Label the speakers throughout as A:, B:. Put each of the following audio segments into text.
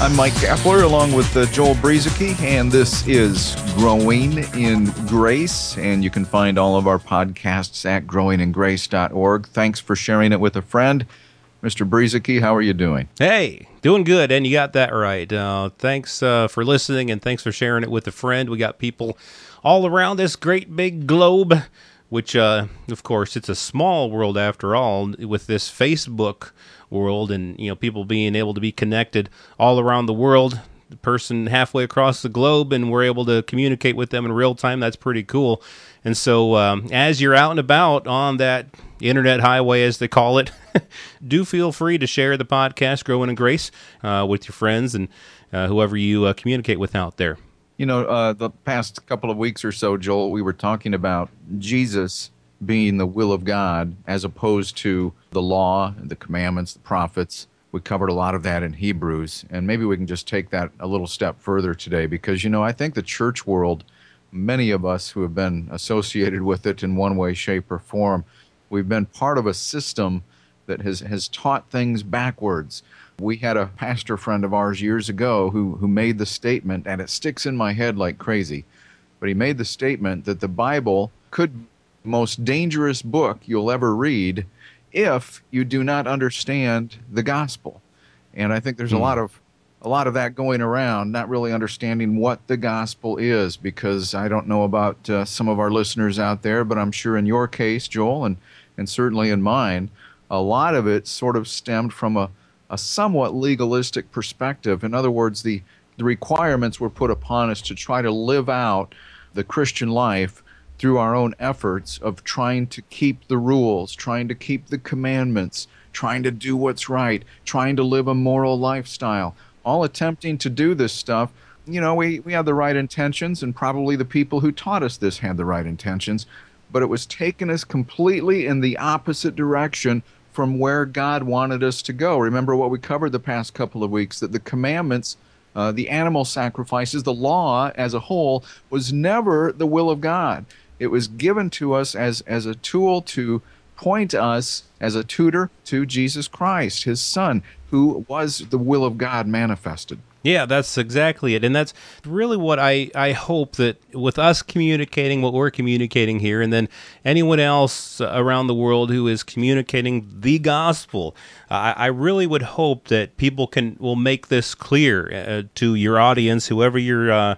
A: I'm Mike Kapler along with uh, Joel Brueseke, and this is Growing in Grace. And you can find all of our podcasts at growingingrace.org. Thanks for sharing it with a friend. Mr. Brueseke, how are you doing?
B: Hey, doing good, and you got that right. Uh, thanks uh, for listening, and thanks for sharing it with a friend. We got people all around this great big globe, which, uh, of course, it's a small world after all, with this Facebook world and you know people being able to be connected all around the world the person halfway across the globe and we're able to communicate with them in real time. That's pretty cool. And so um, as you're out and about on that internet highway as they call it do feel free to share the podcast growing in grace uh, with your friends and uh, whoever you uh, communicate with out there
A: you know uh, the past couple of weeks or so joel we were talking about jesus being the will of God as opposed to the law, and the commandments, the prophets. We covered a lot of that in Hebrews, and maybe we can just take that a little step further today because, you know, I think the church world, many of us who have been associated with it in one way, shape, or form, we've been part of a system that has, has taught things backwards. We had a pastor friend of ours years ago who, who made the statement, and it sticks in my head like crazy, but he made the statement that the Bible could most dangerous book you'll ever read if you do not understand the gospel. And I think there's hmm. a lot of a lot of that going around, not really understanding what the gospel is, because I don't know about uh, some of our listeners out there, but I'm sure in your case, Joel, and and certainly in mine, a lot of it sort of stemmed from a, a somewhat legalistic perspective. In other words, the the requirements were put upon us to try to live out the Christian life through our own efforts of trying to keep the rules, trying to keep the commandments, trying to do what's right, trying to live a moral lifestyle, all attempting to do this stuff. You know, we, we had the right intentions, and probably the people who taught us this had the right intentions, but it was taking us completely in the opposite direction from where God wanted us to go. Remember what we covered the past couple of weeks that the commandments. Uh, the animal sacrifices, the law as a whole, was never the will of God. It was given to us as, as a tool to point us as a tutor to Jesus Christ, his son, who was the will of God manifested.
B: Yeah, that's exactly it. And that's really what I, I hope that with us communicating what we're communicating here, and then anyone else around the world who is communicating the gospel, I, I really would hope that people can will make this clear uh, to your audience, whoever you're. Uh,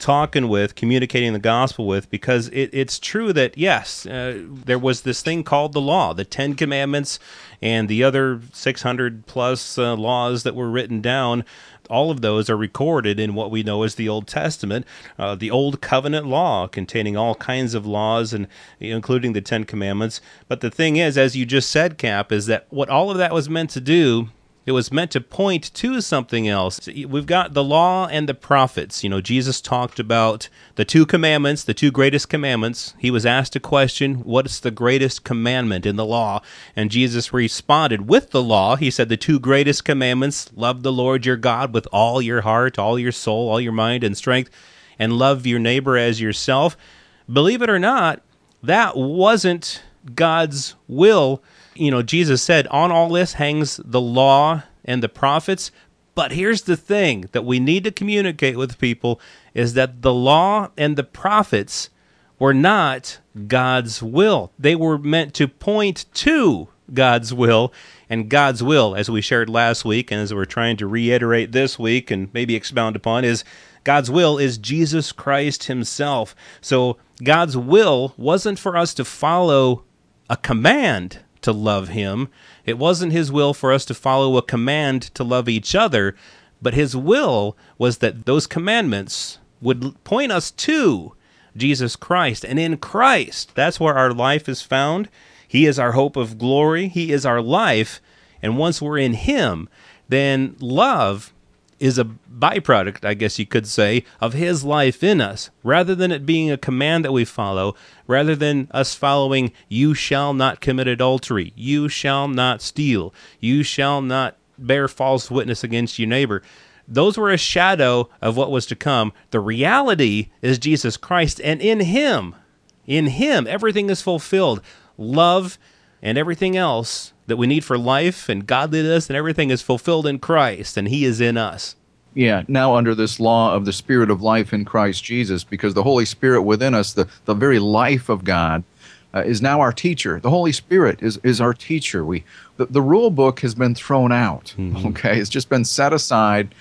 B: talking with, communicating the gospel with, because it, it's true that, yes, uh, there was this thing called the law, the Ten Commandments, and the other 600 plus uh, laws that were written down. All of those are recorded in what we know as the Old Testament, uh, the Old Covenant law, containing all kinds of laws, and including the Ten Commandments. But the thing is, as you just said, Cap, is that what all of that was meant to do it was meant to point to something else. We've got the law and the prophets. You know, Jesus talked about the two commandments, the two greatest commandments. He was asked a question, What's the greatest commandment in the law? And Jesus responded with the law. He said, The two greatest commandments love the Lord your God with all your heart, all your soul, all your mind and strength, and love your neighbor as yourself. Believe it or not, that wasn't God's will you know, Jesus said, on all this hangs the law and the prophets. But here's the thing that we need to communicate with people is that the law and the prophets were not God's will. They were meant to point to God's will. And God's will, as we shared last week, and as we're trying to reiterate this week and maybe expound upon, is God's will is Jesus Christ Himself. So God's will wasn't for us to follow a command to love him. It wasn't his will for us to follow a command to love each other, but his will was that those commandments would point us to Jesus Christ. And in Christ, that's where our life is found. He is our hope of glory, He is our life. And once we're in Him, then love is a byproduct, I guess you could say, of his life in us, rather than it being a command that we follow, rather than us following, you shall not commit adultery, you shall not steal, you shall not bear false witness against your neighbor. Those were a shadow of what was to come. The reality is Jesus Christ, and in him, in him, everything is fulfilled. Love and everything else that we need for life and godliness and everything is fulfilled in Christ, and He is in us.
A: Yeah, now under this law of the Spirit of life in Christ Jesus, because the Holy Spirit within us, the, the very life of God, uh, is now our teacher. The Holy Spirit is, is our teacher. We the, the rule book has been thrown out. Mm-hmm. Okay, it's just been set aside.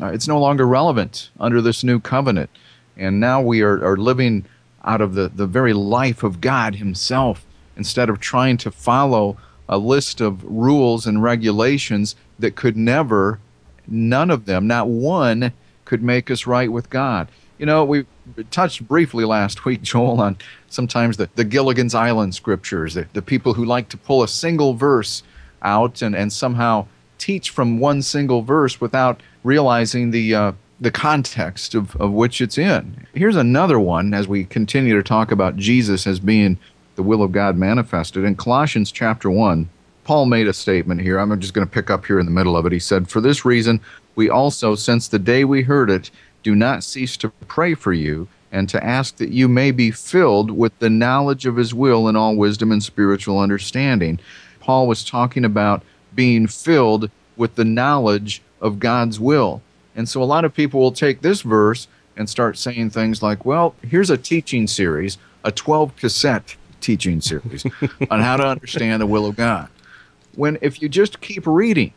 A: Uh, it's no longer relevant under this new covenant, and now we are, are living out of the, the very life of God Himself instead of trying to follow a list of rules and regulations that could never, none of them, not one, could make us right with God. You know, we touched briefly last week, Joel, on sometimes the, the Gilligan's Island scriptures, the, the people who like to pull a single verse out and, and somehow teach from one single verse without realizing the, uh, the context of, of which it's in. Here's another one as we continue to talk about Jesus as being the will of God manifested. In Colossians chapter 1, Paul made a statement here. I'm just going to pick up here in the middle of it. He said, For this reason, we also, since the day we heard it, do not cease to pray for you and to ask that you may be filled with the knowledge of his will in all wisdom and spiritual understanding. Paul was talking about being filled with the knowledge of God's will. And so a lot of people will take this verse and start saying things like, well, here's a teaching series, a 12 cassette teaching series on how to understand the will of God. When if you just keep reading,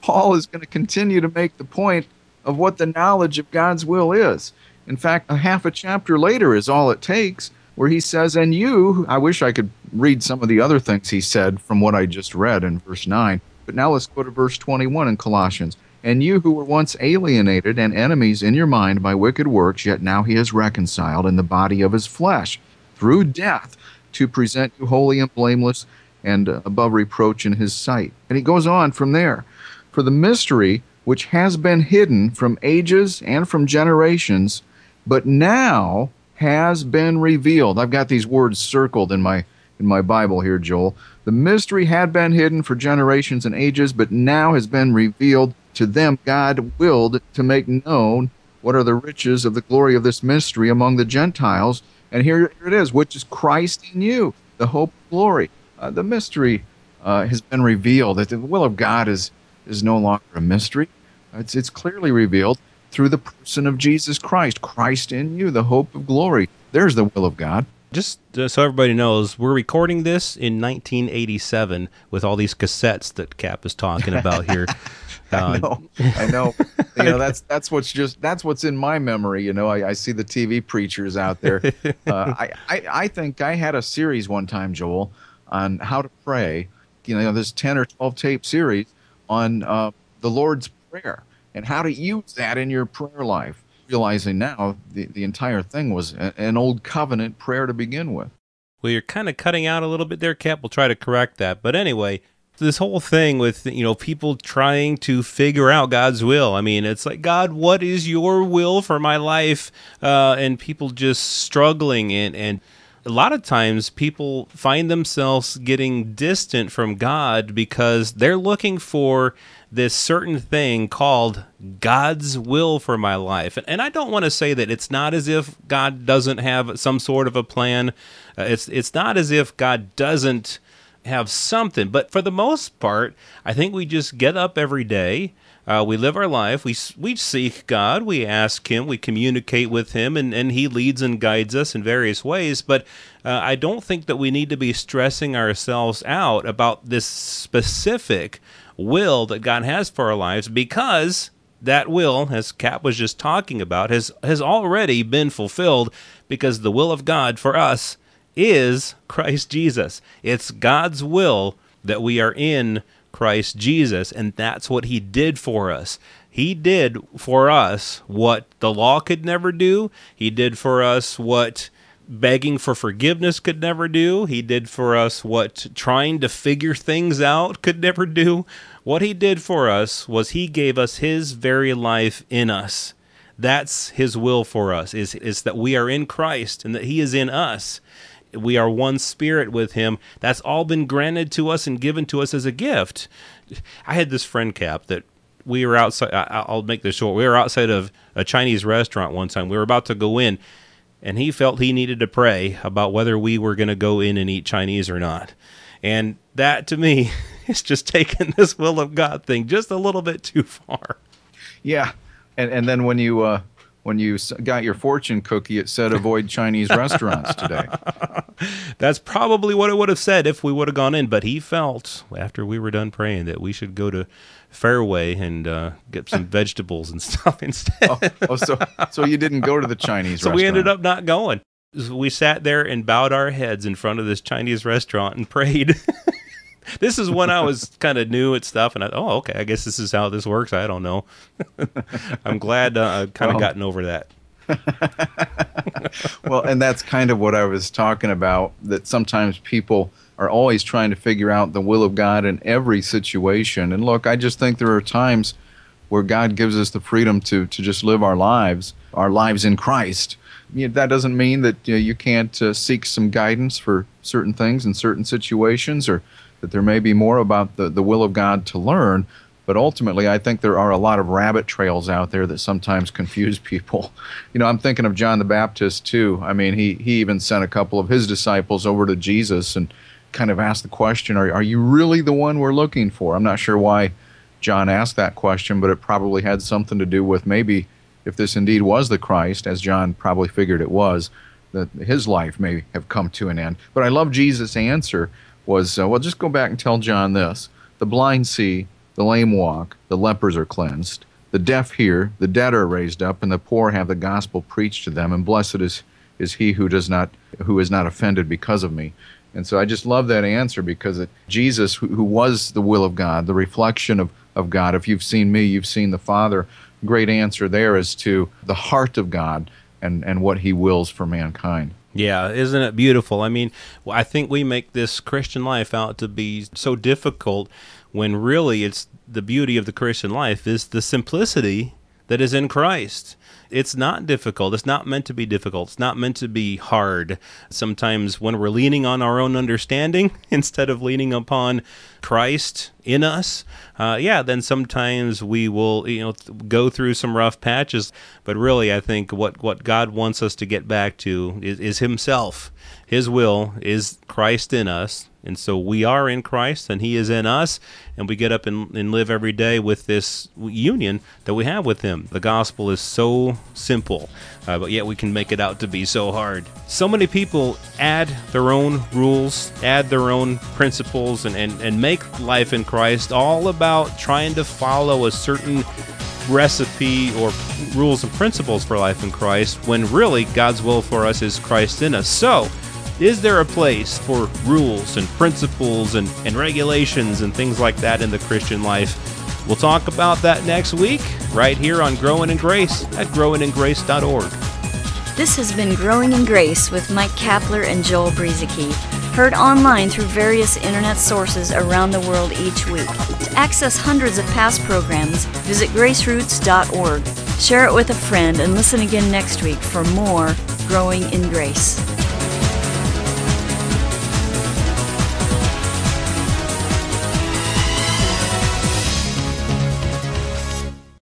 A: Paul is going to continue to make the point of what the knowledge of God's will is. In fact, a half a chapter later is all it takes, where he says, And you, I wish I could read some of the other things he said from what I just read in verse 9, but now let's go to verse 21 in Colossians. And you who were once alienated and enemies in your mind by wicked works, yet now he is reconciled in the body of his flesh through death to present you holy and blameless and uh, above reproach in his sight. And he goes on from there. For the mystery which has been hidden from ages and from generations, but now has been revealed. I've got these words circled in my in my Bible here, Joel. The mystery had been hidden for generations and ages, but now has been revealed to them. God willed to make known what are the riches of the glory of this mystery among the Gentiles and here, it is, which is Christ in you, the hope of glory. Uh, the mystery uh, has been revealed that the will of God is, is no longer a mystery. It's, it's clearly revealed through the person of Jesus Christ, Christ in you, the hope of glory. There's the will of God.
B: Just uh, so everybody knows, we're recording this in 1987 with all these cassettes that Cap is talking about here.
A: I know. I know. you know, that's that's what's just that's what's in my memory. You know, I, I see the TV preachers out there. Uh, I, I I think I had a series one time, Joel, on how to pray. You know, this ten or twelve tape series on uh, the Lord's prayer and how to use that in your prayer life. Realizing now the the entire thing was a, an old covenant prayer to begin with.
B: Well, you're kind of cutting out a little bit there, Cap. We'll try to correct that. But anyway, this whole thing with you know people trying to figure out God's will. I mean, it's like God, what is your will for my life? Uh, and people just struggling and and a lot of times people find themselves getting distant from God because they're looking for this certain thing called God's will for my life. And, I don't want to say that it's not as if God doesn't have some sort of a plan. Uh, it's it's not as if God doesn't have something. But for the most part, I think we just get up every day. Uh, we live our life. We we seek God. We ask Him. We communicate with Him, and, and He leads and guides us in various ways. But uh, I don't think that we need to be stressing ourselves out about this specific will that God has for our lives because that will, as Cap was just talking about, has has already been fulfilled because the will of God for us is Christ Jesus. It's God's will that we are in Christ Jesus, and that's what He did for us. He did for us what the law could never do. He did for us what begging for forgiveness could never do. He did for us what trying to figure things out could never do. What he did for us was he gave us his very life in us. That's his will for us is is that we are in Christ and that he is in us. We are one spirit with him. That's all been granted to us and given to us as a gift. I had this friend cap that we were outside I'll make this short. We were outside of a Chinese restaurant one time. We were about to go in and he felt he needed to pray about whether we were going to go in and eat Chinese or not. And that to me is just taking this will of God thing just a little bit too far.
A: Yeah. And and then when you uh when you got your fortune cookie, it said avoid Chinese restaurants today.
B: That's probably what it would have said if we would have gone in. But he felt after we were done praying that we should go to Fairway and uh, get some vegetables and stuff instead.
A: oh, oh, so so you didn't go to the Chinese restaurant?
B: so
A: restaurant.
B: we ended up not going. We sat there and bowed our heads in front of this Chinese restaurant and prayed. This is when I was kind of new at stuff, and I oh okay, I guess this is how this works. I don't know. I'm glad uh, I've kind of well, gotten over that.
A: well, and that's kind of what I was talking about. That sometimes people are always trying to figure out the will of God in every situation. And look, I just think there are times where God gives us the freedom to to just live our lives, our lives in Christ. You know, that doesn't mean that you, know, you can't uh, seek some guidance for certain things in certain situations, or that there may be more about the, the will of God to learn. But ultimately, I think there are a lot of rabbit trails out there that sometimes confuse people. You know, I'm thinking of John the Baptist too. I mean, he, he even sent a couple of his disciples over to Jesus and kind of asked the question, are, are you really the one we're looking for? I'm not sure why John asked that question, but it probably had something to do with maybe if this indeed was the Christ, as John probably figured it was, that his life may have come to an end. But I love Jesus' answer was, uh, well, just go back and tell John this. The blind see, the lame walk, the lepers are cleansed, the deaf hear, the dead are raised up, and the poor have the gospel preached to them, and blessed is, is he who does not who is not offended because of me. And so I just love that answer because it, Jesus, who, who was the will of God, the reflection of, of God, if you've seen me, you've seen the Father. Great answer there as to the heart of God and, and what he wills for mankind.
B: Yeah, isn't it beautiful? I mean, I think we make this Christian life out to be so difficult when really it's the beauty of the Christian life is the simplicity that is in Christ. It's not difficult. It's not meant to be difficult. It's not meant to be hard. Sometimes when we're leaning on our own understanding instead of leaning upon Christ in us, uh, yeah, then sometimes we will, you know, go through some rough patches. But really, I think what what God wants us to get back to is, is Himself. His will is Christ in us, and so we are in Christ and He is in us, and we get up and, and live every day with this union that we have with Him. The gospel is so simple, uh, but yet we can make it out to be so hard. So many people add their own rules, add their own principles, and, and, and make life in Christ all about trying to follow a certain recipe or rules and principles for life in Christ when really God's will for us is Christ in us. So, is there a place for rules and principles and, and regulations and things like that in the Christian life? We'll talk about that next week, right here on Growing in Grace at growingingrace.org.
C: This has been Growing in Grace with Mike Kapler and Joel Brueseke, heard online through various internet sources around the world each week. To access hundreds of past programs, visit graceroots.org. Share it with a friend and listen again next week for more Growing in Grace.